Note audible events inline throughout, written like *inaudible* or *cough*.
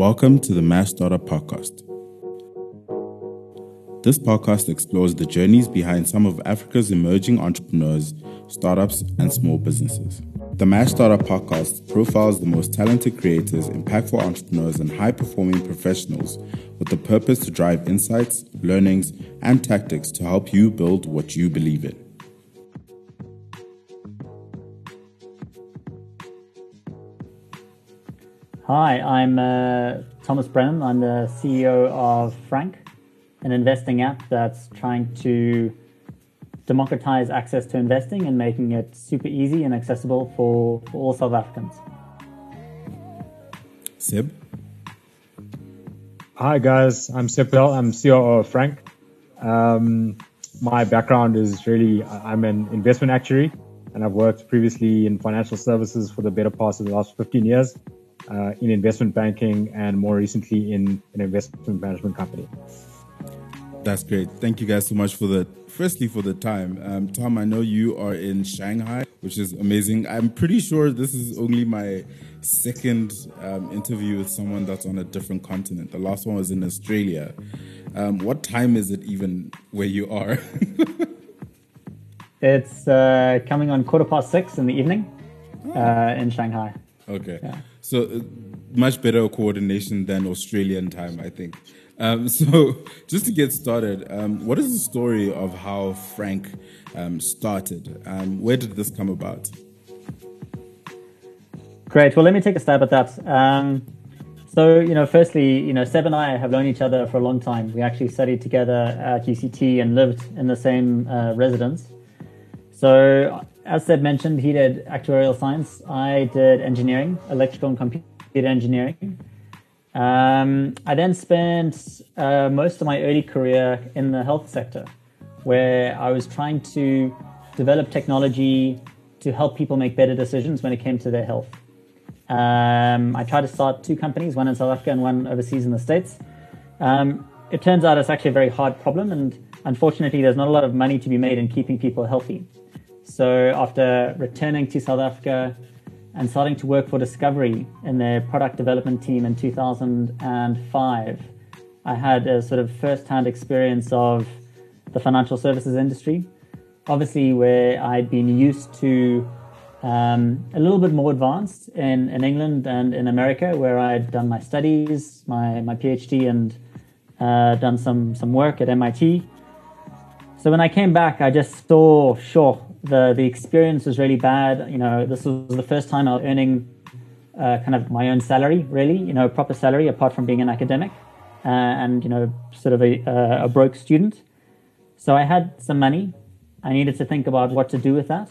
Welcome to the Mass Startup Podcast. This podcast explores the journeys behind some of Africa's emerging entrepreneurs, startups, and small businesses. The Mass Startup Podcast profiles the most talented creators, impactful entrepreneurs, and high performing professionals with the purpose to drive insights, learnings, and tactics to help you build what you believe in. Hi, I'm uh, Thomas Brennan. I'm the CEO of Franc, an investing app that's trying to democratize access to investing and making it super easy and accessible for, for all South Africans. Seb? Hi, guys. I'm Seb Bell. I'm CEO of Franc. Um, my background is really I'm an investment actuary, and I've worked previously in financial services for the better part of the last 15 years uh, in investment banking and more recently in an investment management company. That's great. Thank you guys so much for the firstly for the time. Um, Tom, I know you are in Shanghai, which is amazing. I'm pretty sure this is only my second um, interview with someone that's on a different continent. The last one was in Australia. Um, what time is it even where you are? *laughs* it's uh, coming on quarter past six in the evening uh, in Shanghai. Okay. Yeah. So uh, much better coordination than Australian time, I think. Um, *laughs* so just to get started, um, what is the story of how Franc um, started? Um, where did this come about? Great. Well, let me take a stab at that. Um, so, you know, firstly, you know, Seb and I have known each other for a long time. We actually studied together at UCT and lived in the same uh, residence. So as Seb mentioned, he did actuarial science. I did engineering, electrical and computer engineering. Um, I then spent uh, most of my early career in the health sector, where I was trying to develop technology to help people make better decisions when it came to their health. Um, I tried to start two companies, one in South Africa and one overseas in the States. Um, it turns out it's actually a very hard problem, and unfortunately, there's not a lot of money to be made in keeping people healthy. So after returning to South Africa and starting to work for Discovery in their product development team in 2005, I had a sort of first-hand experience of the financial services industry. Obviously, where I'd been used to um, a little bit more advanced in, in England and in America, where I'd done my studies, my, my PhD, and uh, done some, some work at MIT. So when I came back, I just saw, sure, the the experience was really bad. You know, this was the first time I was earning uh, kind of my own salary, really. You know, proper salary apart from being an academic, uh, and you know, sort of a, uh, a broke student. So I had some money. I needed to think about what to do with that.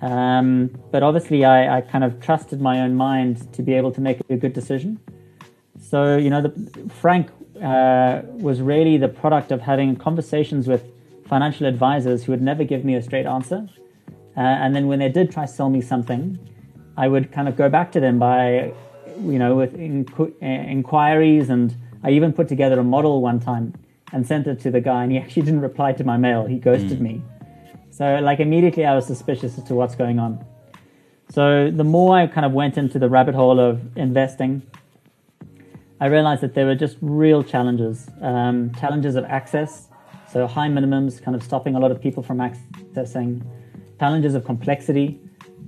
Um, but obviously, I, I, kind of trusted my own mind to be able to make a good decision. So, you know, the, Franc uh, was really the product of having conversations with financial advisors who would never give me a straight answer. Uh, and then when they did try to sell me something, I would kind of go back to them by, you know, with inqu- uh, inquiries. And I even put together a model one time and sent it to the guy, and he actually didn't reply to my mail. He ghosted mm. me. So, like, immediately I was suspicious as to what's going on. So, the more I kind of went into the rabbit hole of investing, I realized that there were just real challenges um, challenges of access, so high minimums, kind of stopping a lot of people from accessing. Challenges of complexity.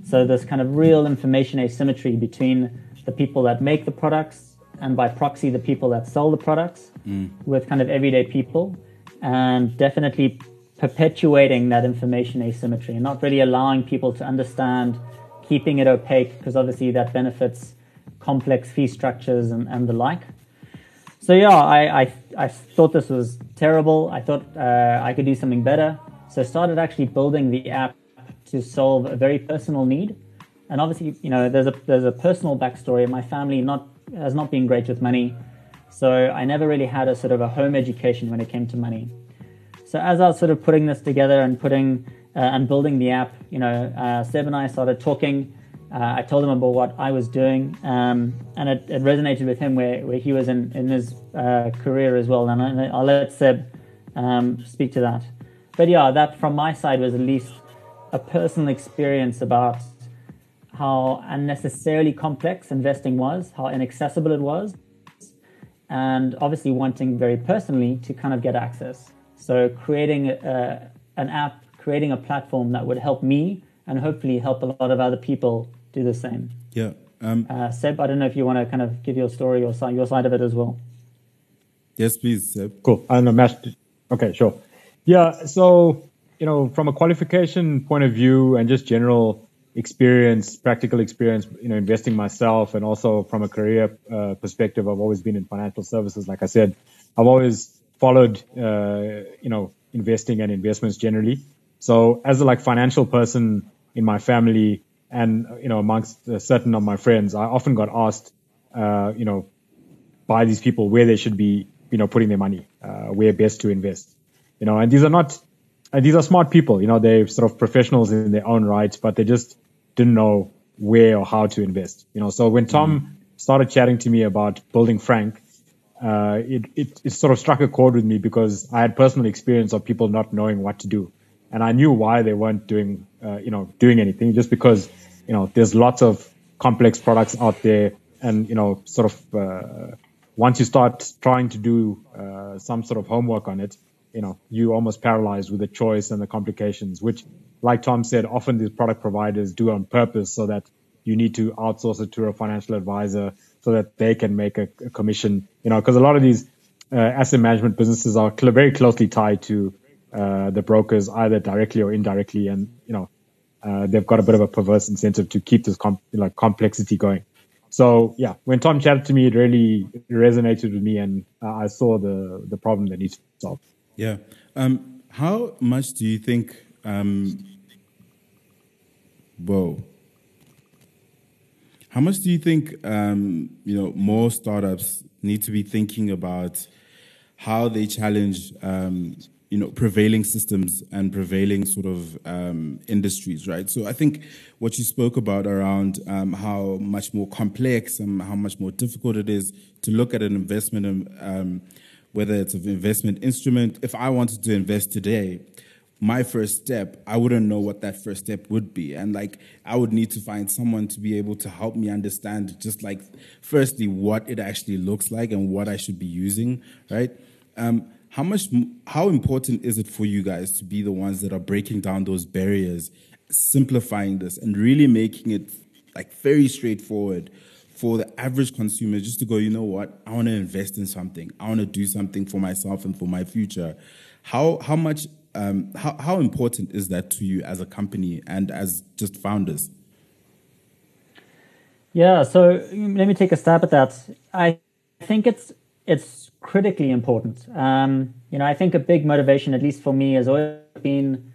So there's kind of real information asymmetry between the people that make the products and by proxy the people that sell the products mm. with kind of everyday people and definitely perpetuating that information asymmetry and not really allowing people to understand keeping it opaque because obviously that benefits complex fee structures and, and the like so yeah, I, I, I thought this was terrible. I thought uh, I could do something better. So I started actually building the app to solve a very personal need. And obviously, you know, there's a there's a personal backstory. My family not has not been great with money, so I never really had a sort of a home education when it came to money. So as I was sort of putting this together and putting uh, and building the app, you know, uh, Seb and I started talking uh, I told him about what I was doing, um, and it, it, resonated with him where, where he was in, in his uh, career as well. And I, will let Seb um, speak to that. But yeah, that from my side was at least a personal experience about how unnecessarily complex investing was, how inaccessible it was, and obviously wanting very personally to kind of get access. So creating a, an app, creating a platform that would help me and hopefully help a lot of other people do the same. Yeah. Um, uh, Seb, I don't know if you want to kind of give your story or your side of it as well. Yes, please, Seb. Cool. I know, Mash. Okay, sure. Yeah. So, you know, from a qualification point of view and just general experience, practical experience, you know, investing myself and also from a career uh, perspective, I've always been in financial services. Like I said, I've always followed, uh, you know, investing and investments generally. So as a like financial person in my family and, you know, amongst certain of my friends, I often got asked, uh, you know, by these people where they should be, you know, putting their money, uh, where best to invest, you know, and these are not, and these are smart people, you know, they're sort of professionals in their own right, but they just didn't know where or how to invest, you know. So when Tom mm. started chatting to me about building Franc, uh, it, it, it sort of struck a chord with me because I had personal experience of people not knowing what to do and I knew why they weren't doing, uh, you know, doing anything. Just because, you know, there's lots of complex products out there, and you know, sort of uh, once you start trying to do uh, some sort of homework on it, you know, you almost paralyzed with the choice and the complications, which, like Tom said, often these product providers do on purpose so that you need to outsource it to a financial advisor so that they can make a, a commission. You know, because a lot of these uh, asset management businesses are cl- very closely tied to the brokers either directly or indirectly, and you know uh, they've got a bit of a perverse incentive to keep this like complexity going. So yeah, when Tom chatted to me, it really resonated with me, and uh, I saw the the problem that needs to be solved. Yeah. Um, how much do you think? Um, whoa. How much do you think um, you know more startups need to be thinking about how they challenge um, you know prevailing systems and prevailing sort of um, industries right? So i think what you spoke about around um, how much more complex and how much more difficult it is to look at an investment um, whether it's an investment instrument. If i wanted to invest today my first step i wouldn't know what that first step would be. And like i would need to find someone to be able to help me understand just like firstly what it actually looks like and what i should be using right? Um, how much how important is it for you guys to be the ones that are breaking down those barriers simplifying this and really making it like very straightforward for the average consumer just to go you know what? I want to invest in something. I want to do something for myself and for my future. How how much um, how, how important is that to you as a company and as just founders? Yeah so let me take a stab at that. I think it's it's critically important. Um, you know, I think a big motivation, at least for me, has always been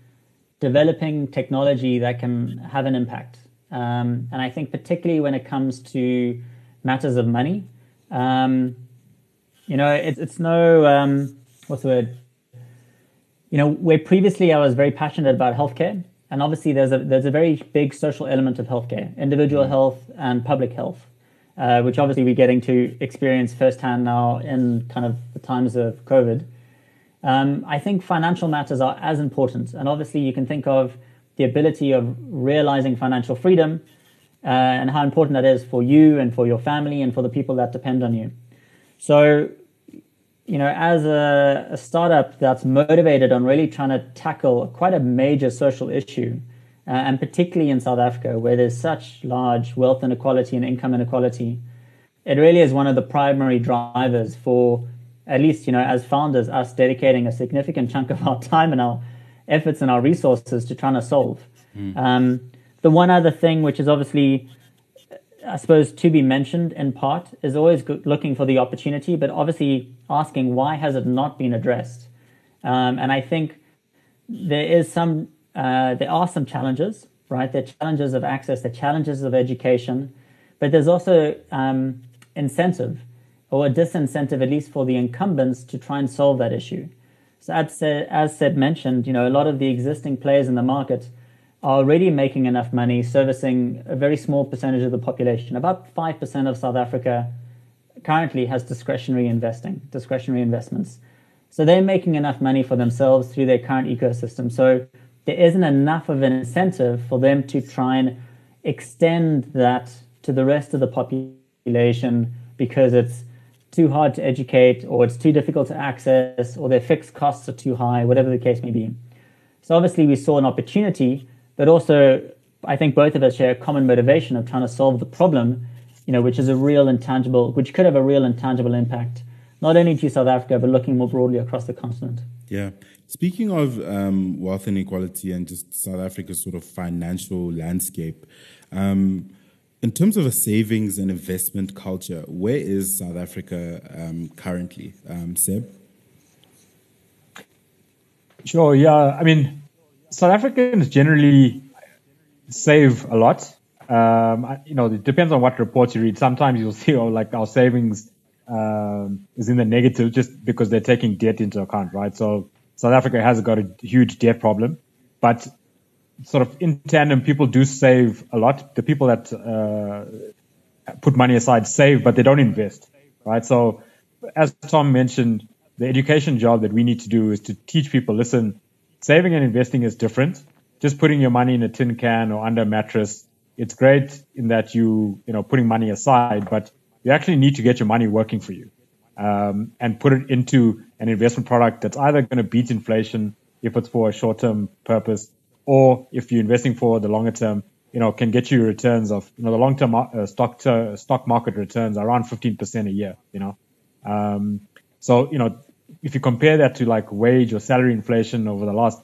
developing technology that can have an impact. Um, and I think particularly when it comes to matters of money, um, you know, it, it's no um, what's the word? You know, where previously I was very passionate about healthcare, and obviously there's a there's a very big social element of healthcare, individual mm. health and public health uh, which obviously we're getting to experience firsthand now in kind of the times of COVID. Um, I think financial matters are as important. And obviously, you can think of the ability of realizing financial freedom uh, and how important that is for you and for your family and for the people that depend on you. So, you know, as a, a startup that's motivated on really trying to tackle quite a major social issue, uh, and particularly in South Africa, where there's such large wealth inequality and income inequality, it really is one of the primary drivers for, at least, you know, as founders, us dedicating a significant chunk of our *laughs* time and our efforts and our resources to trying to solve. Mm. Um, the one other thing, which is obviously, I suppose, to be mentioned in part, is always looking for the opportunity, but obviously asking why has it not been addressed? Um, and I think there is some uh, there are some challenges, right? There are challenges of access, there are challenges of education, but there's also um, incentive or a disincentive, at least for the incumbents, to try and solve that issue. So, as, as mentioned, you know, a lot of the existing players in the market are already making enough money servicing a very small percentage of the population. About 5% of South Africa currently has discretionary investing, discretionary investments. So they're making enough money for themselves through their current ecosystem. So there isn't enough of an incentive for them to try and extend that to the rest of the population because it's too hard to educate, or it's too difficult to access, or their fixed costs are too high, whatever the case may be. So obviously, we saw an opportunity, but also I think both of us share a common motivation of trying to solve the problem, you know, which is a real intangible, which could have a real intangible impact, not only to South Africa, but looking more broadly across the continent. Yeah. Speaking of um, wealth inequality and just South Africa's sort of financial landscape, um, in terms of a savings and investment culture, where is South Africa um, currently, um, Seb? Sure. Yeah. I mean, South Africans generally save a lot. Um, you know, it depends on what reports you read. Sometimes you'll *laughs* see, oh, like our savings um, is in the negative just because they're taking debt into account, right? So South Africa has got a huge debt problem, but sort of in tandem, people do save a lot. The people that uh, put money aside save, but they don't invest, right? So as Tom mentioned, the education job that we need to do is to teach people, listen, saving and investing is different. Just putting your money in a tin can or under a mattress, it's great in that you, you know, putting money aside, but you actually need to get your money working for you. Um, and put it into an investment product that's either going to beat inflation if it's for a short-term purpose, or if you're investing for the longer term, you know, can get you returns of, you know, the long-term uh, stock to, stock market returns around 15% a year, you know. Um, so, you know, if you compare that to like wage or salary inflation over the last,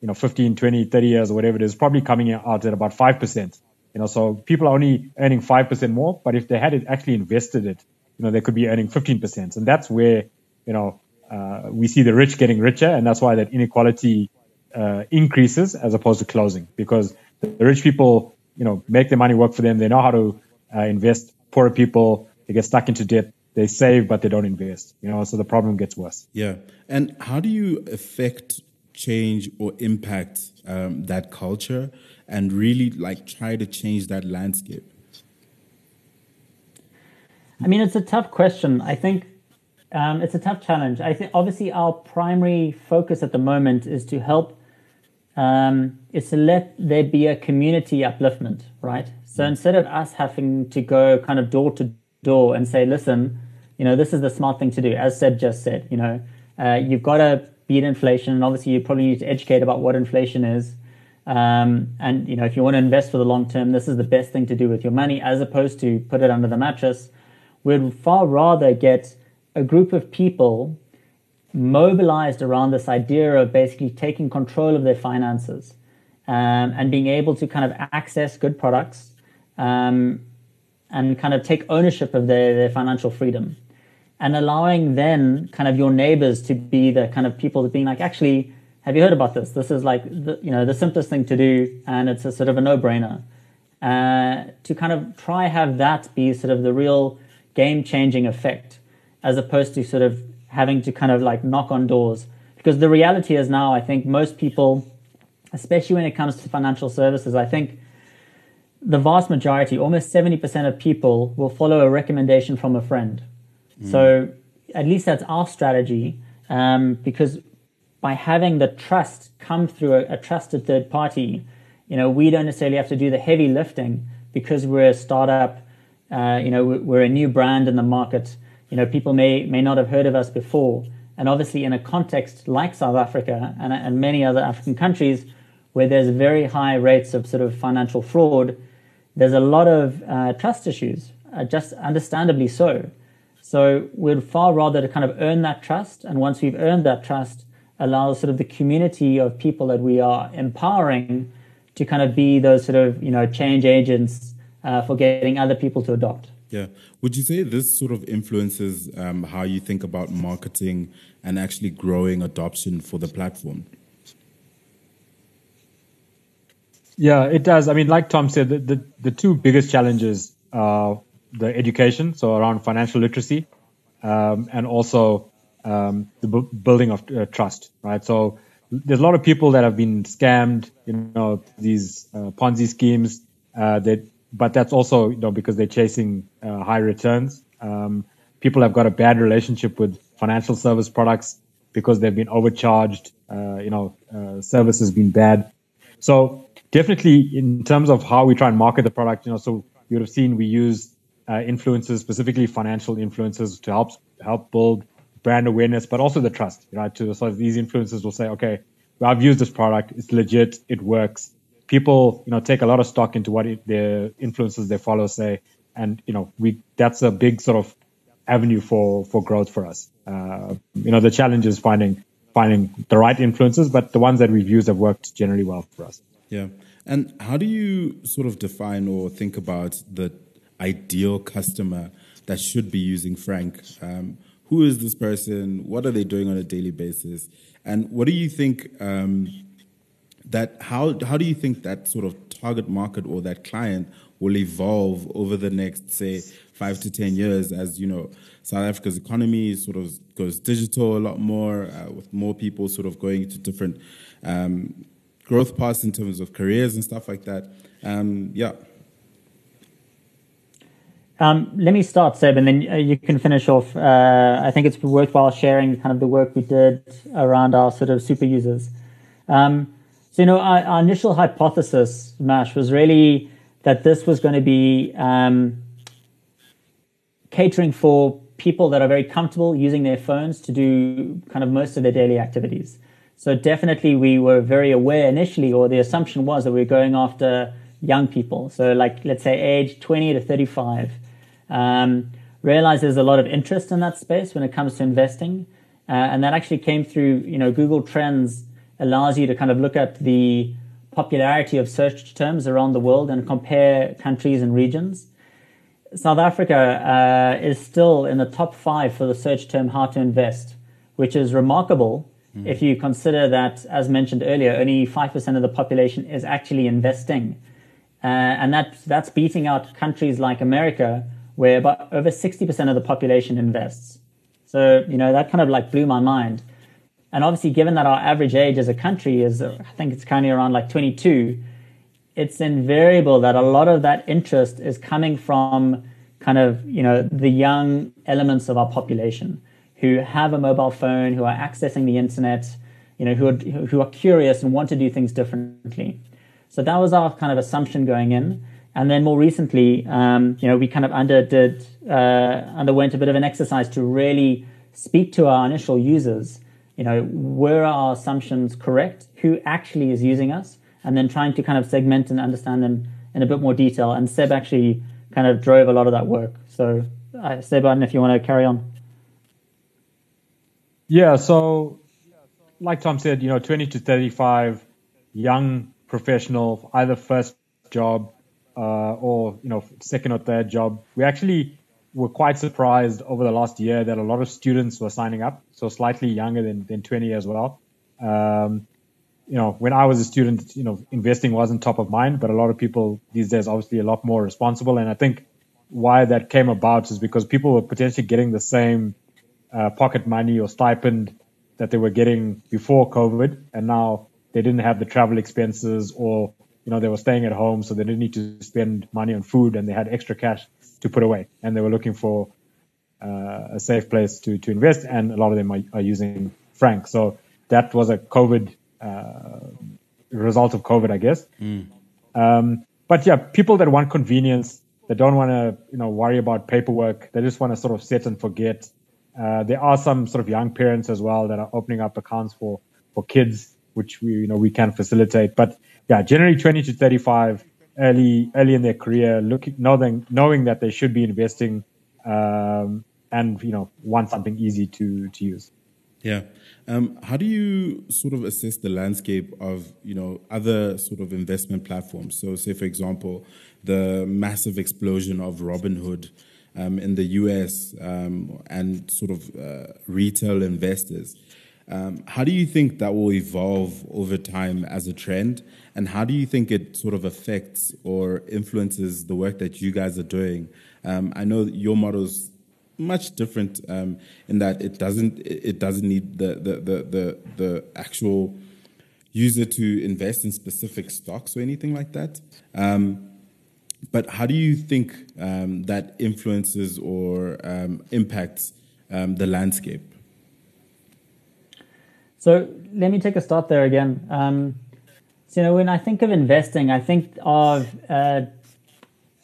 you know, 15, 20, 30 years or whatever it is, probably coming out at about 5%. You know, so people are only earning 5% more, but if they had it actually invested it, you know, they could be earning 15%. And that's where, you know, uh, we see the rich getting richer. And that's why that inequality uh, increases as opposed to closing because the rich people, you know, make their money work for them. They know how to uh, invest. Poorer people, they get stuck into debt they save but they don't invest you know so the problem gets worse yeah and how do you affect change or impact um, that culture and really like try to change that landscape i mean it's a tough question i think um, it's a tough challenge i think obviously our primary focus at the moment is to help um, is to let there be a community upliftment right so mm. instead of us having to go kind of door to door and say, listen, you know, this is the smart thing to do. As Seb just said, you know, uh, you've got to beat inflation. And obviously, you probably need to educate about what inflation is. Um, and, you know, if you want to invest for the long term, this is the best thing to do with your money as opposed to put it under the mattress. We'd far rather get a group of people mobilized around this idea of basically taking control of their finances um, and being able to kind of access good products um, and kind of take ownership of their, their financial freedom and allowing then kind of your neighbors to be the kind of people that being like, actually, have you heard about this? This is like, the, you know, the simplest thing to do, and it's a sort of a no-brainer. Uh, to kind of try have that be sort of the real game-changing effect, as opposed to sort of having to kind of like knock on doors. Because the reality is now, I think most people, especially when it comes to financial services, I think the vast majority, almost 70% of people, will follow a recommendation from a friend. Mm. So at least that's our strategy um, because by having the trust come through a, a, trusted third party, you know, we don't necessarily have to do the heavy lifting because we're a startup. Uh, you know, we're a new brand in the market. You know, people may may not have heard of us before, and obviously in a context like South Africa and, and many other African countries where there's very high rates of sort of financial fraud, there's a lot of uh, trust issues, uh, just understandably so. So we'd far rather to kind of earn that trust. And once we've earned that trust, allow sort of the community of people that we are empowering to kind of be those sort of, you know, change agents uh, for getting other people to adopt. Yeah. Would you say this sort of influences um, how you think about marketing and actually growing adoption for the platform? Yeah, it does. I mean, like Tom said, the, the, the two biggest challenges are the education, so around financial literacy, um, and also um, the b- building of uh, trust, right? So there's a lot of people that have been scammed, you know, these uh, Ponzi schemes, uh, that, but that's also, you know, because they're chasing uh, high returns. Um, people have got a bad relationship with financial service products because they've been overcharged, uh, you know, uh, service has been bad. So definitely in terms of how we try and market the product, you know, so you would have seen we use influencers, specifically financial influencers, to help help build brand awareness, but also the trust. Right, to so these influencers will say, okay, well, I've used this product, it's legit, it works. People, you know, take a lot of stock into what their influencers they follow say, and you know, we that's a big sort of avenue for for growth for us. Uh, you know, the challenge is finding finding the right influences, but the ones that we've used have worked generally well for us. Yeah. And how do you sort of define or think about the ideal customer that should be using Franc? Um, who is this person? What are they doing on a daily basis? And what do you think um, that how how do you think that sort of target market or that client will evolve over the next say five to ten years as you know South Africa's economy sort of goes digital a lot more uh, with more people sort of going to different um, growth paths in terms of careers and stuff like that. Um, yeah. Um, let me start, Seb, and then uh, you can finish off. Uh, I think it's worthwhile sharing kind of the work we did around our sort of super users. Um, so, you know, our, our, initial hypothesis, Mash, was really that this was going to be um, catering for people that are very comfortable using their phones to do kind of most of their daily activities. So definitely we were very aware initially, or the assumption was that we were going after young people. So like, let's say age 20 to 35. Um, realize there's a lot of interest in that space when it comes to investing. Uh, and that actually came through, you know, Google Trends allows you to kind of look at the popularity of search terms around the world and compare countries and regions. South Africa uh, is still in the top five for the search term how to invest, which is remarkable Mm. If you consider that, as mentioned earlier, only 5% of the population is actually investing. Uh, and that, that's beating out countries like America, where about over 60% of the population invests. So, you know, that kind of like blew my mind. And obviously, given that our average age as a country is, I think it's currently around like 22, it's invariable that a lot of that interest is coming from kind of, you know, the young elements of our population who have a mobile phone, who are accessing the internet, you know, who are, who are curious and want to do things differently. So that was our kind of assumption going in. And then more recently, um, you know, we kind of underdid, uh, underwent a bit of an exercise to really speak to our initial users. You know, were our assumptions correct? Who actually is using us? And then trying to kind of segment and understand them in a bit more detail. And Seb actually kind of drove a lot of that work. So, uh, Seb, I don't know if you want to carry on. Yeah, so like Tom said, you know, 20 to 35 young professional, either first job uh, or you know second or third job. We actually were quite surprised over the last year that a lot of students were signing up, so slightly younger than, than 20 as well. Um, you know, when I was a student, you know, investing wasn't top of mind, but a lot of people these days obviously a lot more responsible. And I think why that came about is because people were potentially getting the same uh, pocket money or stipend that they were getting before COVID, and now they didn't have the travel expenses or you know they were staying at home, so they didn't need to spend money on food, and they had extra cash to put away, and they were looking for uh, a safe place to to invest, and a lot of them are, are using Franc. So that was a COVID uh, result of COVID, I guess. Mm. Um, but yeah, people that want convenience, they don't want to you know worry about paperwork. They just want to sort of set and forget. Uh, there are some sort of young parents as well that are opening up accounts for for kids, which we you know we can facilitate. But yeah, generally 20 to 35, early early in their career, looking knowing knowing that they should be investing, um, and you know want something easy to to use. Yeah. Um, how do you sort of assess the landscape of you know other sort of investment platforms? So, say for example, the massive explosion of Robinhood um, in the US um, and sort of uh, retail investors. Um, how do you think that will evolve over time as a trend? And how do you think it sort of affects or influences the work that you guys are doing? Um, I know your model is much different um, in that it doesn't it doesn't need the the the the, the actual user to invest in specific stocks or anything like that. Um, but how do you think um, that influences or um, impacts um, the landscape? So let me take a start there again. Um, so, you know, when I think of investing, I think of uh,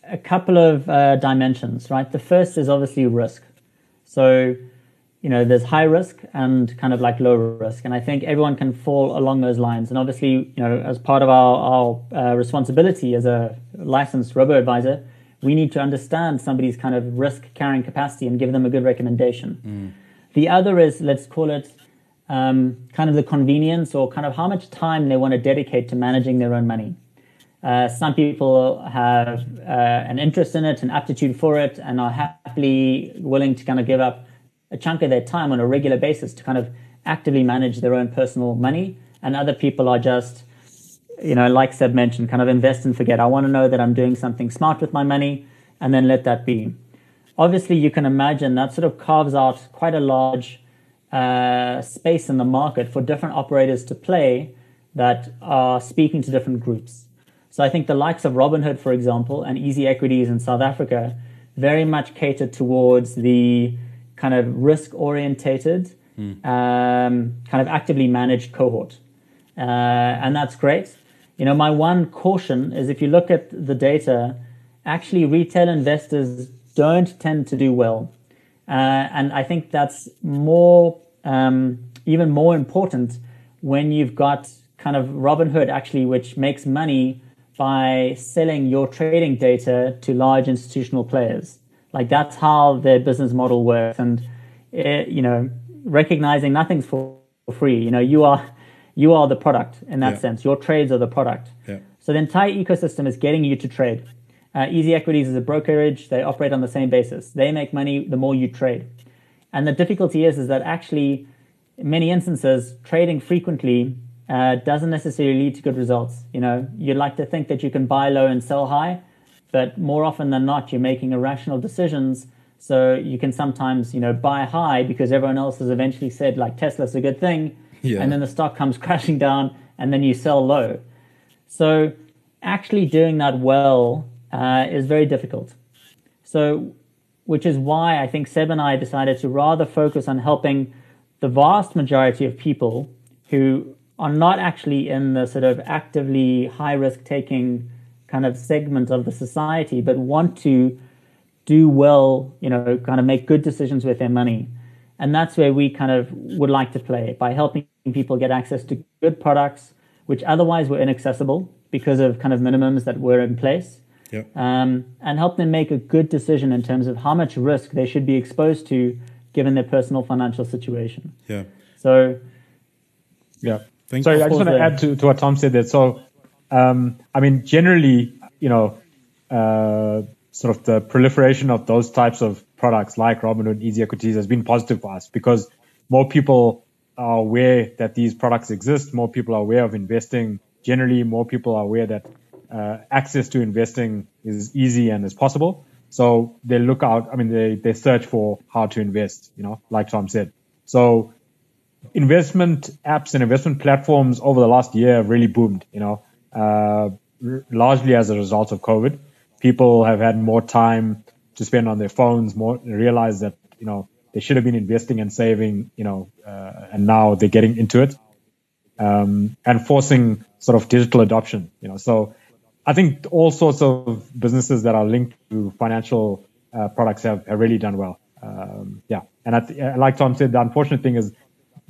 a couple of uh, dimensions, right? The first is obviously risk. So, you know, there's high risk and kind of like low risk. And I think everyone can fall along those lines. And obviously, you know, as part of our, our uh, responsibility as a licensed robo advisor, we need to understand somebody's kind of risk carrying capacity and give them a good recommendation. Mm. The other is, let's call it um, kind of the convenience or kind of how much time they want to dedicate to managing their own money. Uh, some people have uh, an interest in it, an aptitude for it, and are happily willing to kind of give up a chunk of their time on a regular basis to kind of actively manage their own personal money. And other people are just, you know, like Seb mentioned, kind of invest and forget. I want to know that I'm doing something smart with my money and then let that be. Obviously, you can imagine that sort of carves out quite a large uh, space in the market for different operators to play that are speaking to different groups. So I think the likes of Robinhood, for example, and Easy Equities in South Africa very much cater towards the kind of risk orientated, mm. um, kind of actively managed cohort. Uh, and that's great. You know, my one caution is if you look at the data, actually retail investors don't tend to do well. Uh, and I think that's more, um, even more important when you've got kind of Robinhood actually, which makes money by selling your trading data to large institutional players. Like that's how their business model works. And, it, eh, you know, recognizing nothing's for free. You know, you are, you are the product in that yeah. sense. Your trades are the product. Yeah. So the entire ecosystem is getting you to trade. Uh, Easy Equities is a brokerage. They operate on the same basis. They make money the more you trade. And the difficulty is, is that actually, in many instances, trading frequently uh, doesn't necessarily lead to good results. You know, you'd like to think that you can buy low and sell high, but more often than not, you're making irrational decisions. So you can sometimes, you know, buy high because everyone else has eventually said like Tesla's a good thing, yeah. and then the stock comes *laughs* crashing down, and then you sell low. So actually doing that well uh, is very difficult. So, which is why I think Seb and I decided to rather focus on helping the vast majority of people who are not actually in the sort of actively high risk taking kind of segment of the society, but want to do well, you know, kind of make good decisions with their money. And that's where we kind of would like to play by helping people get access to good products, which otherwise were inaccessible because of kind of minimums that were in place Yep. Um, and help them make a good decision in terms of how much risk they should be exposed to given their personal financial situation. Yeah. So, yeah. Thank Sorry, I just want to add to, to what Tom said there. So, um, I mean, generally, you know, uh, sort of the proliferation of those types of products like Robinhood, Easy Equities has been positive for us because more people are aware that these products exist. More people are aware of investing. Generally, more people are aware that uh, access to investing is easy and is possible. So they look out, I mean, they, they search for how to invest, you know, like Tom said. So investment apps and investment platforms over the last year really boomed, you know, uh, largely as a result of COVID. People have had more time to spend on their phones, more realize that, you know, they should have been investing and saving, you know, uh, and now they're getting into it. Um, and forcing sort of digital adoption, you know, so I think all sorts of businesses that are linked to financial uh, products have, have really done well. Um, yeah, and I like Tom said, the unfortunate thing is,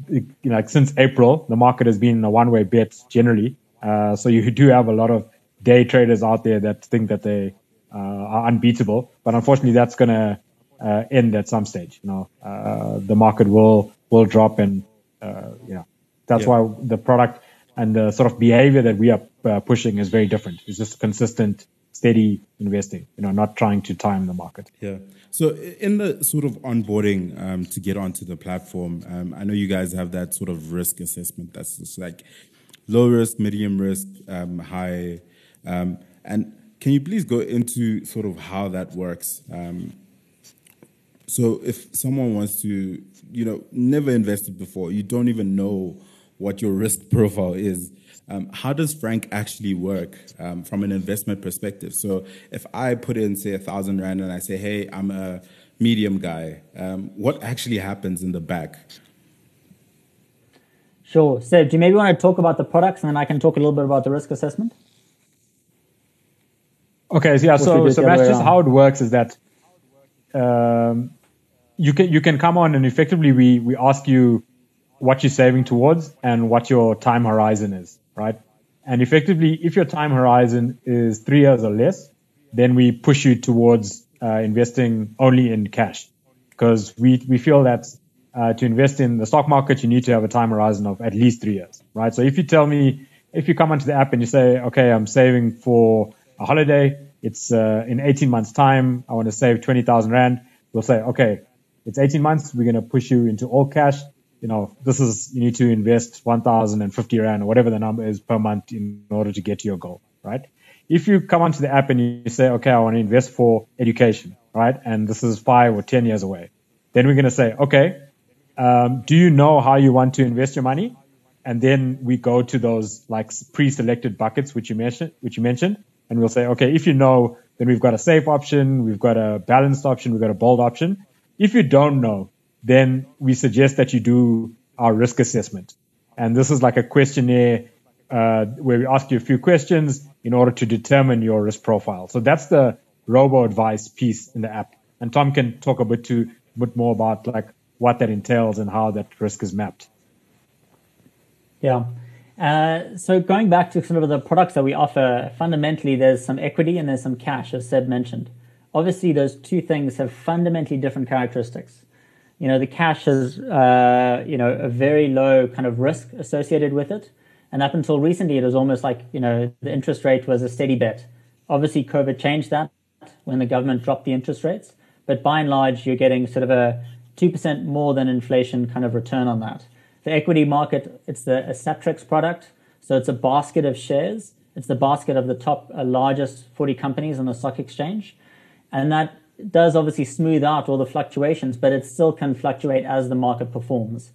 you know, like since April, the market has been a one-way bet generally. Uh, so you do have a lot of day traders out there that think that they uh, are unbeatable, but unfortunately, that's going to uh, end at some stage. You know, uh, the market will will drop, and uh, you know, that's yeah. why the product and the sort of behavior that we are uh, pushing is very different. It's just consistent, steady investing. You know, not trying to time the market. Yeah. So in the sort of onboarding um, to get onto the platform, um, I know you guys have that sort of risk assessment. That's just like low risk, medium risk, um, high, um, and can you please go into sort of how that works? Um, so if someone wants to, you know, never invested before, you don't even know what your risk profile is. Um, how does Franc actually work um, from an investment perspective? So if I put in, say, a thousand rand and I say, hey, I'm a medium guy, um, what actually happens in the back? Sure. Seb, do you maybe want to talk about the products and then I can talk a little bit about the risk assessment? Okay, so yeah, so so that's just how it works. Is that um, you can you can come on and effectively we we ask you what you're saving towards and what your time horizon is, right? And effectively, if your time horizon is three years or less, then we push you towards uh, investing only in cash because we we feel that uh, to invest in the stock market, you need to have a time horizon of at least three years, right? So if you tell me, if you come onto the app and you say, okay, I'm saving for a holiday, it's uh, in 18 months time, I want to save 20,000 rand, we'll say, okay, it's 18 months, we're going to push you into all cash. You know, this is, you need to invest 1,050 rand or whatever the number is per month in order to get to your goal, right? If you come onto the app and you say, okay, I want to invest for education, right? And this is five or 10 years away. Then we're going to say, okay, um, do you know how you want to invest your money? And then we go to those like pre-selected buckets, which you mentioned, which you mentioned, and we'll say, okay, if you know, then we've got a safe option, we've got a balanced option, we've got a bold option. If you don't know, then we suggest that you do our risk assessment. And this is like a questionnaire uh, where we ask you a few questions in order to determine your risk profile. So that's the robo advice piece in the app. And Tom can talk a bit to bit more about like what that entails and how that risk is mapped. Yeah. Uh, so going back to sort of the products that we offer, fundamentally there's some equity and there's some cash, as Seb mentioned. Obviously, those two things have fundamentally different characteristics. You know, the cash has uh, you know a very low kind of risk associated with it, and up until recently, it was almost like you know the interest rate was a steady bet. Obviously, COVID changed that when the government dropped the interest rates, but by and large, you're getting sort of a 2% more than inflation kind of return on that. The equity market, it's the Satrix product. So it's a basket of shares. It's the basket of the top uh, largest 40 companies on the stock exchange. And that does obviously smooth out all the fluctuations, but it still can fluctuate as the market performs.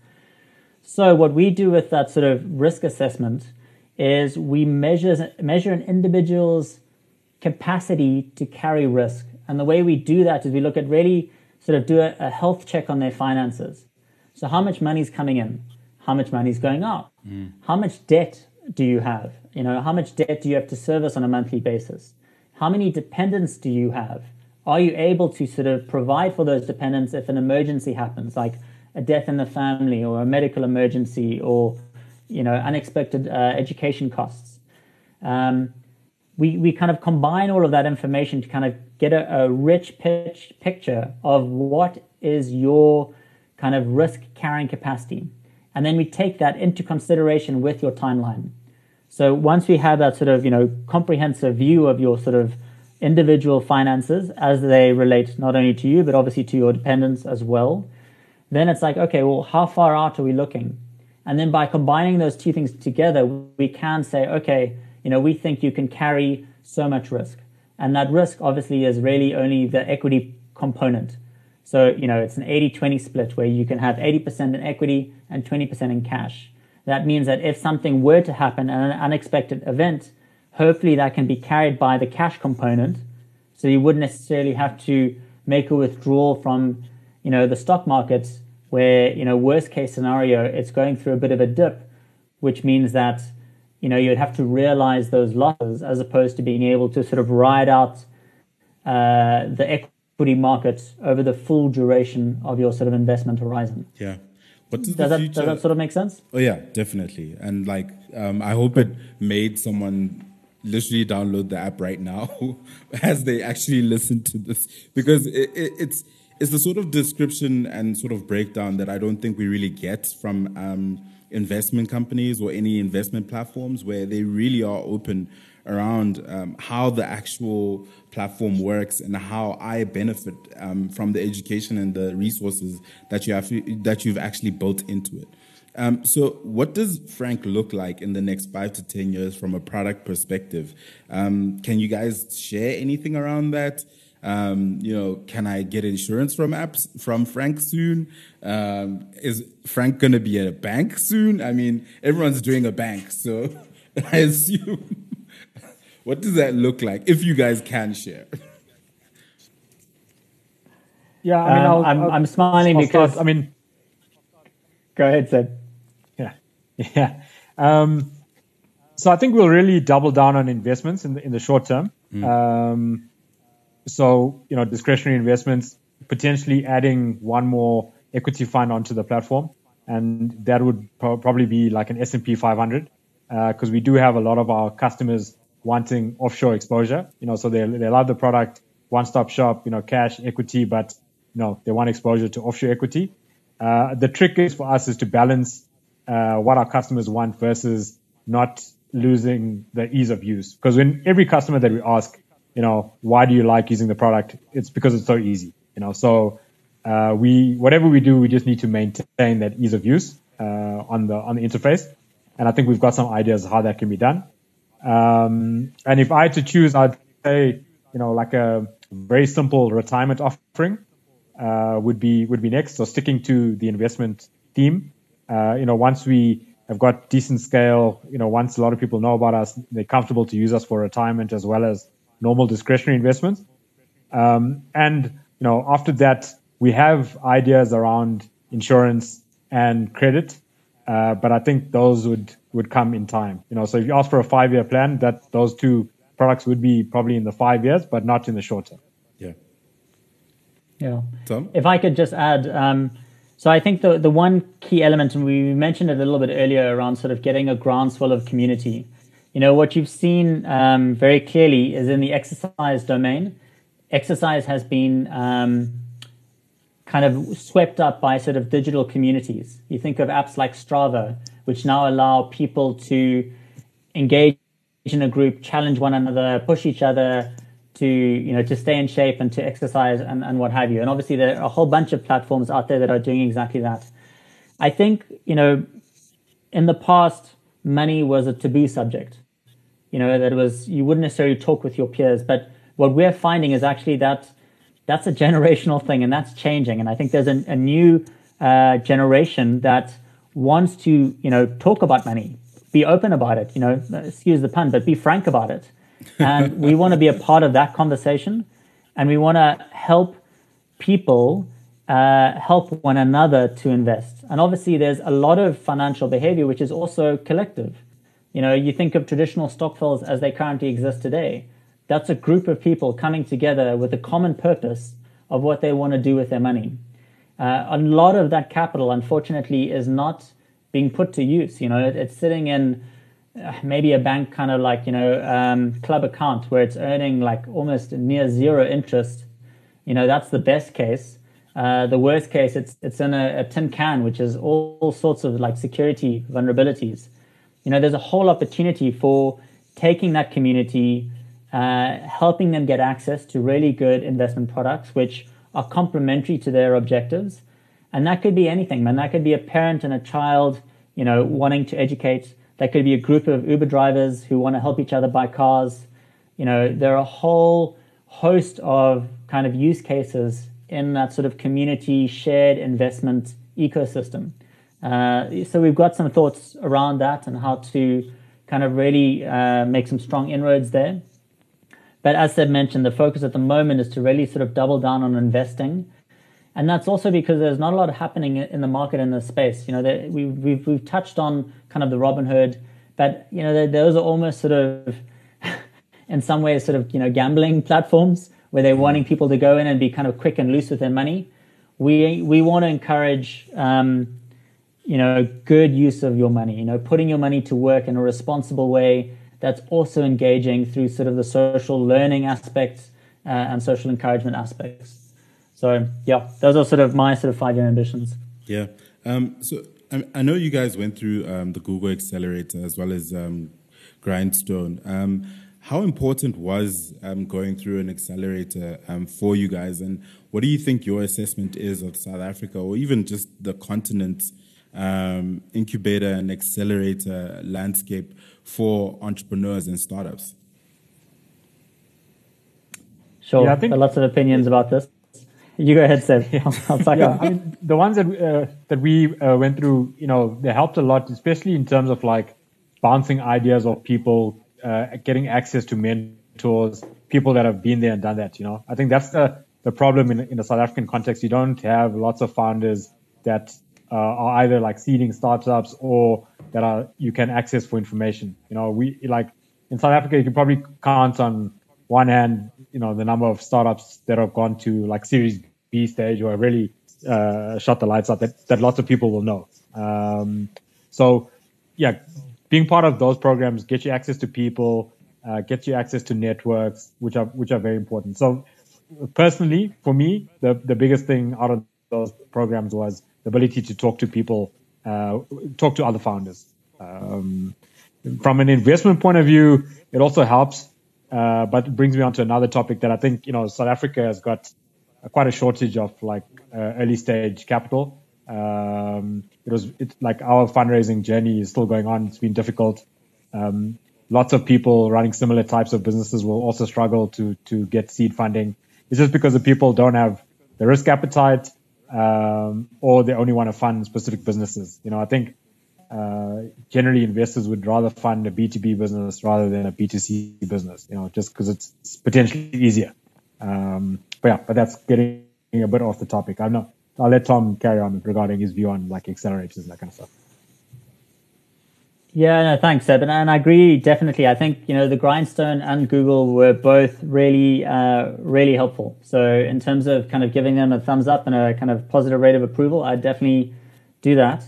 So what we do with that sort of risk assessment is we measure, measure an individual's capacity to carry risk. And the way we do that is we look at really sort of do a, a health check on their finances. So how much money is coming in? How much money is going out? Mm. How much debt do you have? You know, how much debt do you have to service on a monthly basis? How many dependents do you have? Are you able to sort of provide for those dependents if an emergency happens, like a death in the family or a medical emergency or, you know, unexpected uh, education costs? Um, we, we kind of combine all of that information to kind of get a, a rich pitch, picture of what is your kind of risk carrying capacity. And then we take that into consideration with your timeline. So once we have that sort of, you know, comprehensive view of your sort of individual finances as they relate not only to you, but obviously to your dependents as well, then it's like, okay, well, how far out are we looking? And then by combining those two things together, we can say, okay, you know, we think you can carry so much risk. And that risk obviously is really only the equity component. So, you know, it's an 80 20 split where you can have 80% in equity and 20% in cash. That means that if something were to happen, an unexpected event, hopefully that can be carried by the cash component. So you wouldn't necessarily have to make a withdrawal from, you know, the stock markets where, you know, worst case scenario, it's going through a bit of a dip, which means that you know, you'd have to realize those losses as opposed to being able to sort of ride out uh, the equity market over the full duration of your sort of investment horizon. Yeah. What does, does that, does that sort of make sense? Oh yeah, definitely. And like, um, I hope it made someone literally download the app right now *laughs* as they actually listen to this because it, it, it's it's the sort of description and sort of breakdown that I don't think we really get from um, investment companies or any investment platforms where they really are open around um, how the actual platform works and how I benefit um, from the education and the resources that you have that you've actually built into it. Um, so, what does Franc look like in the next five to ten years from a product perspective? Um, can you guys share anything around that? Um, you know, can I get insurance from apps from Franc soon? Um, is Franc going to be at a bank soon? I mean, everyone's doing a bank, so *laughs* I assume. *laughs* what does that look like if you guys can share? Yeah, I mean, um, I'm, I'm smiling I'll because start, I mean, go ahead, Sid. *laughs* Yeah. Um, so I think we'll really double down on investments in the, in the short term. Mm. Um, so, you know, discretionary investments, potentially adding one more equity fund onto the platform. And that would pro- probably be like an S&P 500, because uh, we do have a lot of our customers wanting offshore exposure, you know, so they, they love the product, one-stop shop, you know, cash, equity, but, you know, they want exposure to offshore equity. Uh, the trick is for us is to balance, uh, what our customers want versus not losing the ease of use. Because when every customer that we ask, you know, why do you like using the product? It's because it's so easy, you know, so, uh, we, whatever we do, we just need to maintain that ease of use, uh, on the, on the interface. And I think we've got some ideas how that can be done. Um, and if I had to choose, I'd say, you know, like a very simple retirement offering, uh, would be, would be next. So sticking to the investment theme, uh, you know, once we have got decent scale, you know, once a lot of people know about us, they're comfortable to use us for retirement as well as normal discretionary investments. Um, and, you know, after that, we have ideas around insurance and credit. Uh, but I think those would, would come in time. You know, so if you ask for a five year plan, that those two products would be probably in the five years, but not in the short term. Yeah. Yeah. Tom? If I could just add, um, so I think the, the one key element, and we mentioned it a little bit earlier around sort of getting a groundswell of community. You know, what you've seen um, very clearly is in the exercise domain. Exercise has been um, kind of swept up by sort of digital communities. You think of apps like Strava, which now allow people to engage in a group, challenge one another, push each other to, you know, to stay in shape and to exercise and, and what have you. And obviously there are a whole bunch of platforms out there that are doing exactly that. I think, you know, in the past, money was a taboo subject. You know, that was, you wouldn't necessarily talk with your peers, but what we're finding is actually that that's a generational thing and that's changing. And I think there's a, a new uh, generation that wants to, you know, talk about money, be open about it, you know, excuse the pun, but be frank about it. And we want to be a part of that conversation and we want to help people uh, help one another to invest. And obviously, there's a lot of financial behavior which is also collective. You know, you think of traditional stokvels as they currently exist today. That's a group of people coming together with a common purpose of what they want to do with their money. Uh, a lot of that capital, unfortunately, is not being put to use. You know, it, it's sitting in maybe a bank kind of like, you know, um, club account where it's earning like almost near zero interest. You know, that's the best case. Uh, the worst case, it's it's in a, a tin can, which is all, all, sorts of like security vulnerabilities. You know, there's a whole opportunity for taking that community, uh, helping them get access to really good investment products, which are complementary to their objectives. And that could be anything, man. That could be a parent and a child, you know, wanting to educate. That could be a group of Uber drivers who want to help each other buy cars. You know, there are a whole host of kind of use cases in that sort of community shared investment ecosystem. Uh, so we've got some thoughts around that and how to kind of really uh, make some strong inroads there. But as Seb mentioned, the focus at the moment is to really sort of double down on investing. And that's also because there's not a lot happening in the market in this space. You know, we, we've, we've touched on kind of the Robinhood, but, you know, those are almost sort of, *laughs* in some ways, sort of, you know, gambling platforms where they're wanting people to go in and be kind of quick and loose with their money. We, we want to encourage, um, you know, good use of your money, you know, putting your money to work in a responsible way that's also engaging through sort of the social learning aspects uh, and social encouragement aspects. So yeah, those are sort of my sort of five year ambitions. Yeah. Um, so I, I, know you guys went through um, the Google Accelerator as well as um, Grindstone. Um, how important was um, going through an accelerator um, for you guys, and what do you think your assessment is of South Africa, or even just the continent's incubator and accelerator landscape for entrepreneurs and startups? Sure. Yeah, I think there are lots of opinions about this. *laughs* You go ahead, Seb. I'll, yeah, I mean, the ones that uh, that we uh, went through, you know, they helped a lot, especially in terms of like bouncing ideas of people, uh, getting access to mentors, people that have been there and done that. You know, I think that's the the problem in in the South African context. You don't have lots of founders that uh, are either like seeding startups or that are you can access for information. You know, we like in South Africa, you can probably count on one hand, you know, the number of startups that have gone to like Series B stage or really uh, shut the lights out that, that lots of people will know. Um, so, yeah, being part of those programs get you access to people, uh, get you access to networks, which are which are very important. So, personally, for me, the the biggest thing out of those programs was the ability to talk to people, uh, talk to other founders. Um, from an investment point of view, it also helps, uh, but it brings me on to another topic that I think you know South Africa has got quite a shortage of like uh, early stage capital. Um, it was it's like our fundraising journey is still going on. It's been difficult. Um, lots of people running similar types of businesses will also struggle to to get seed funding. It's just because the people don't have the risk appetite, um, or they only want to fund specific businesses. You know, I think uh, generally investors would rather fund a B2B business rather than a B2C business. You know, just because it's potentially easier. Um, but yeah, but that's getting a bit off the topic. I'm not. I'll let Tom carry on regarding his view on like accelerators and that kind of stuff. Yeah, no, thanks, Seb. And, and I agree definitely. I think, you know, the Grindstone and Google were both really, uh, really helpful. So in terms of kind of giving them a thumbs up and a kind of positive rate of approval, I'd definitely do that.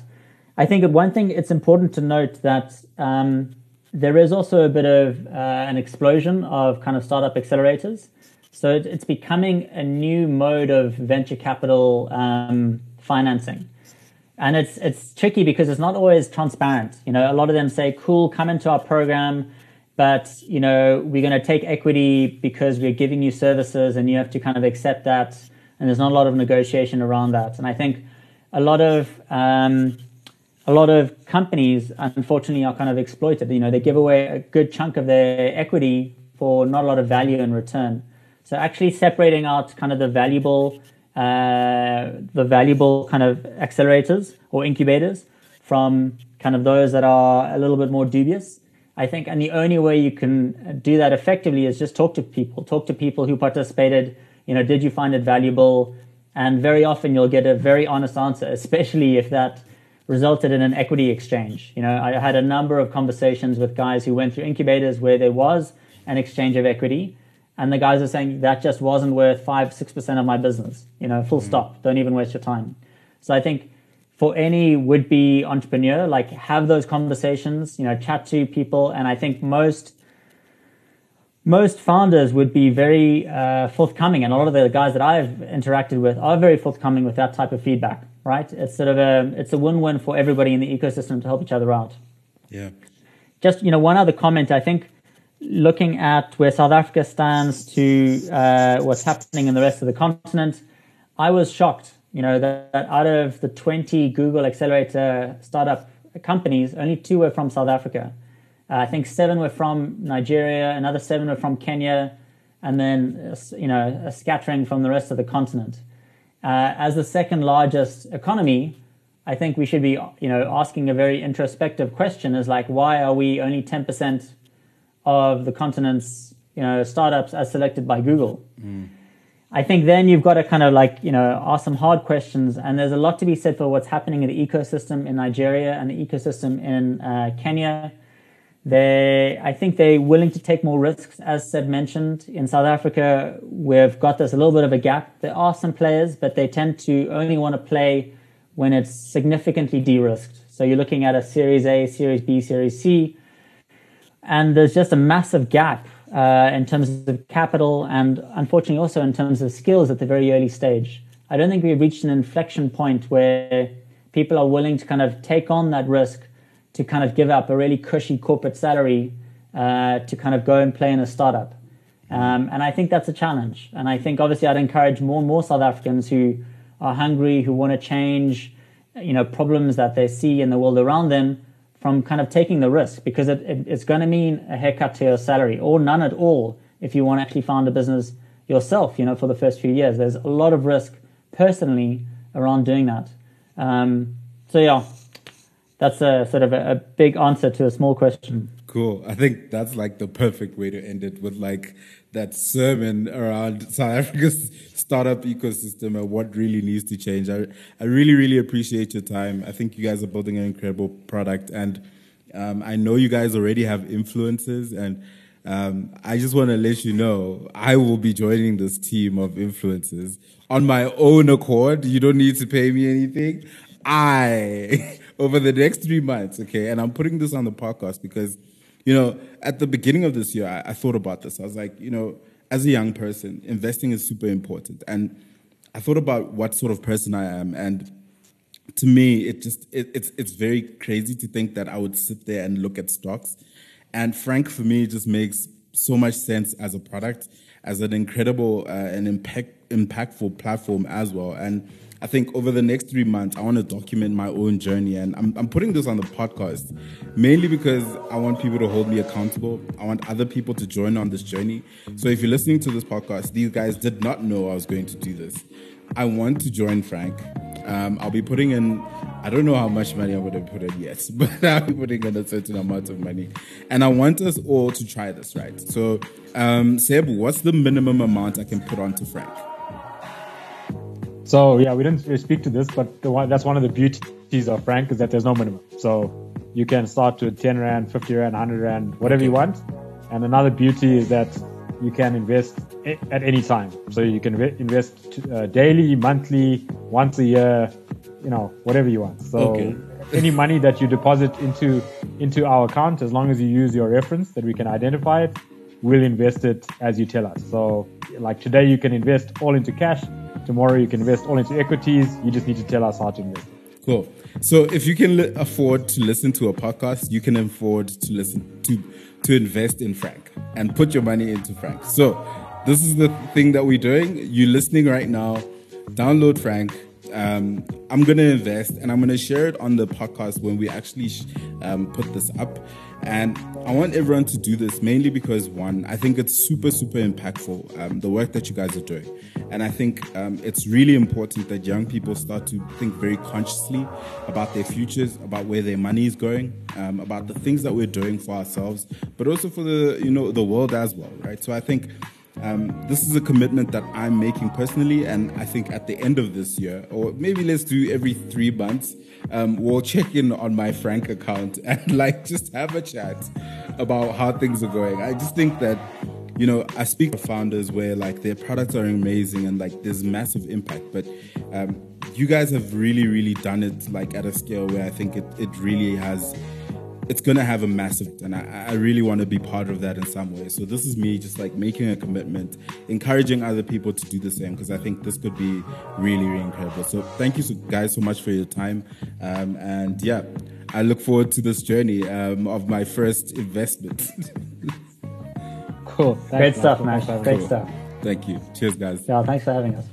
I think one thing it's important to note that um, there is also a bit of uh, an explosion of kind of startup accelerators. So it, it's becoming a new mode of venture capital um, financing. And it's it's tricky because it's not always transparent. You know, a lot of them say, "Cool, come into our program, but you know, we're going to take equity because we're giving you services, and you have to kind of accept that." And there's not a lot of negotiation around that. And I think a lot of um, a lot of companies, unfortunately, are kind of exploited. You know, they give away a good chunk of their equity for not a lot of value in return. So actually separating out kind of the valuable, uh, the valuable kind of accelerators or incubators from kind of those that are a little bit more dubious. I think, and the only way you can do that effectively is just talk to people, talk to people who participated. You know, did you find it valuable? And very often you'll get a very honest answer, *laughs* especially if that resulted in an equity exchange. You know, I had a number of conversations with guys who went through incubators where there was an exchange of equity and the guys are saying that just wasn't worth five, six percent of my business. You know, full mm-hmm. stop. Don't even waste your time. So I think for any would-be entrepreneur, like have those conversations. You know, chat to people, and I think most most founders would be very uh, forthcoming, and a lot of the guys that I've interacted with are very forthcoming with that type of feedback. Right? It's sort of a it's a win-win for everybody in the ecosystem to help each other out. Yeah. Just you know, one other comment. I think looking at where South Africa stands to uh, what's happening in the rest of the continent, I was shocked. You know that, that, out of the 20 Google Accelerator startup companies, only two were from South Africa. Uh, I think seven were from Nigeria, another seven were from Kenya, and then uh, you know a scattering from the rest of the continent. Uh, as the second largest economy, I think we should be you know asking a very introspective question: is like why are we only 10 percent of the continent's you know startups as selected by Google. Mm. I think then you've got to kind of like you know ask some hard questions, and there's a lot to be said for what's happening in the ecosystem in Nigeria and the ecosystem in uh, Kenya. They, I think they're willing to take more risks, as Seb mentioned. In South Africa, we've got this a little bit of a gap. There are some players, but they tend to only want to play when it's significantly de-risked. So you're looking at a Series A, Series B, Series C and there's just a massive gap uh, in terms of capital and unfortunately also in terms of skills at the very early stage. I don't think we've reached an inflection point where people are willing to kind of take on that risk to kind of give up a really cushy corporate salary uh, to kind of go and play in a startup. Um, and I think that's a challenge. And I think obviously I'd encourage more and more South Africans who are hungry, who want to change, you know, problems that they see in the world around them from kind of taking the risk because it, it, it's going to mean a haircut to your salary or none at all if you want to actually found a business yourself, you know, for the first few years. There's a lot of risk personally around doing that. Um, so yeah, that's a sort of a, a big answer to a small question. Cool. I think that's like the perfect way to end it with like that sermon around South Africa's *laughs* startup ecosystem and what really needs to change. I, I really, really appreciate your time. I think you guys are building an incredible product, and um, I know you guys already have influences, and um, I just want to let you know I will be joining this team of influencers on my own accord. You don't need to pay me anything. I, *laughs* over the next three months, okay, and I'm putting this on the podcast because, you know, at the beginning of this year, I, I thought about this. I was like, you know, as a young person, investing is super important. And I thought about what sort of person I am. And to me, it just, it, it's, it's very crazy to think that I would sit there and look at stocks. And Franc, for me, just makes so much sense as a product, as an incredible uh, and impact, impactful platform as well. And I think over the next three months, I want to document my own journey. And I'm, I'm putting this on the podcast mainly because I want people to hold me accountable. I want other people to join on this journey. So if you're listening to this podcast, these guys did not know I was going to do this. I want to join Franc. Um, I'll be putting in, I don't know how much money I'm going to put in yet, *laughs* but I'll be putting in a certain amount of money. And I want us all to try this, right? So, um, Seb, what's the minimum amount I can put onto Franc? So yeah, we didn't really speak to this, but one, that's one of the beauties of Franc is that there's no minimum. So you can start with 10 rand, 50 rand, 100 rand, whatever you want. And another beauty is that you can invest at any time. So you can invest uh, daily, monthly, once a year, you know, whatever you want. So okay. any money that you deposit into into our account, as long as you use your reference that we can identify it, we'll invest it as you tell us. So like today, you can invest all into cash Tomorrow you can invest all into equities. You just need to tell us how to invest. Cool. So if you can afford to listen to a podcast, you can afford to listen to to invest in Franc and put your money into Franc. So this is the thing that we're doing. You're listening right now. Download Franc. Um, I'm gonna invest and I'm gonna share it on the podcast when we actually sh- um, put this up. And I want everyone to do this mainly because one, I think it's super, super impactful, um, the work that you guys are doing. And I think um, it's really important that young people start to think very consciously about their futures, about where their money is going, um, about the things that we're doing for ourselves, but also for the, you know, the world as well, right? So I think um, this is a commitment that I'm making personally, and I think at the end of this year, or maybe let's do every three months, um, we'll check in on my Franc account *laughs* and like just have a chat about how things are going. I just think that you know, I speak to founders where like their products are amazing and like there's massive impact, but um, you guys have really, really done it like at a scale where I think it, it really has it's gonna have a massive and I, I really want to be part of that in some way. So this is me just like making a commitment encouraging other people to do the same because i think this could be really really incredible. So thank you so, guys so much for your time. Um, and yeah i look forward to this journey um, of my first investment. Cool. Thanks, great stuff man. Great cool. stuff. Thank you. Cheers guys. Yeah thanks for having us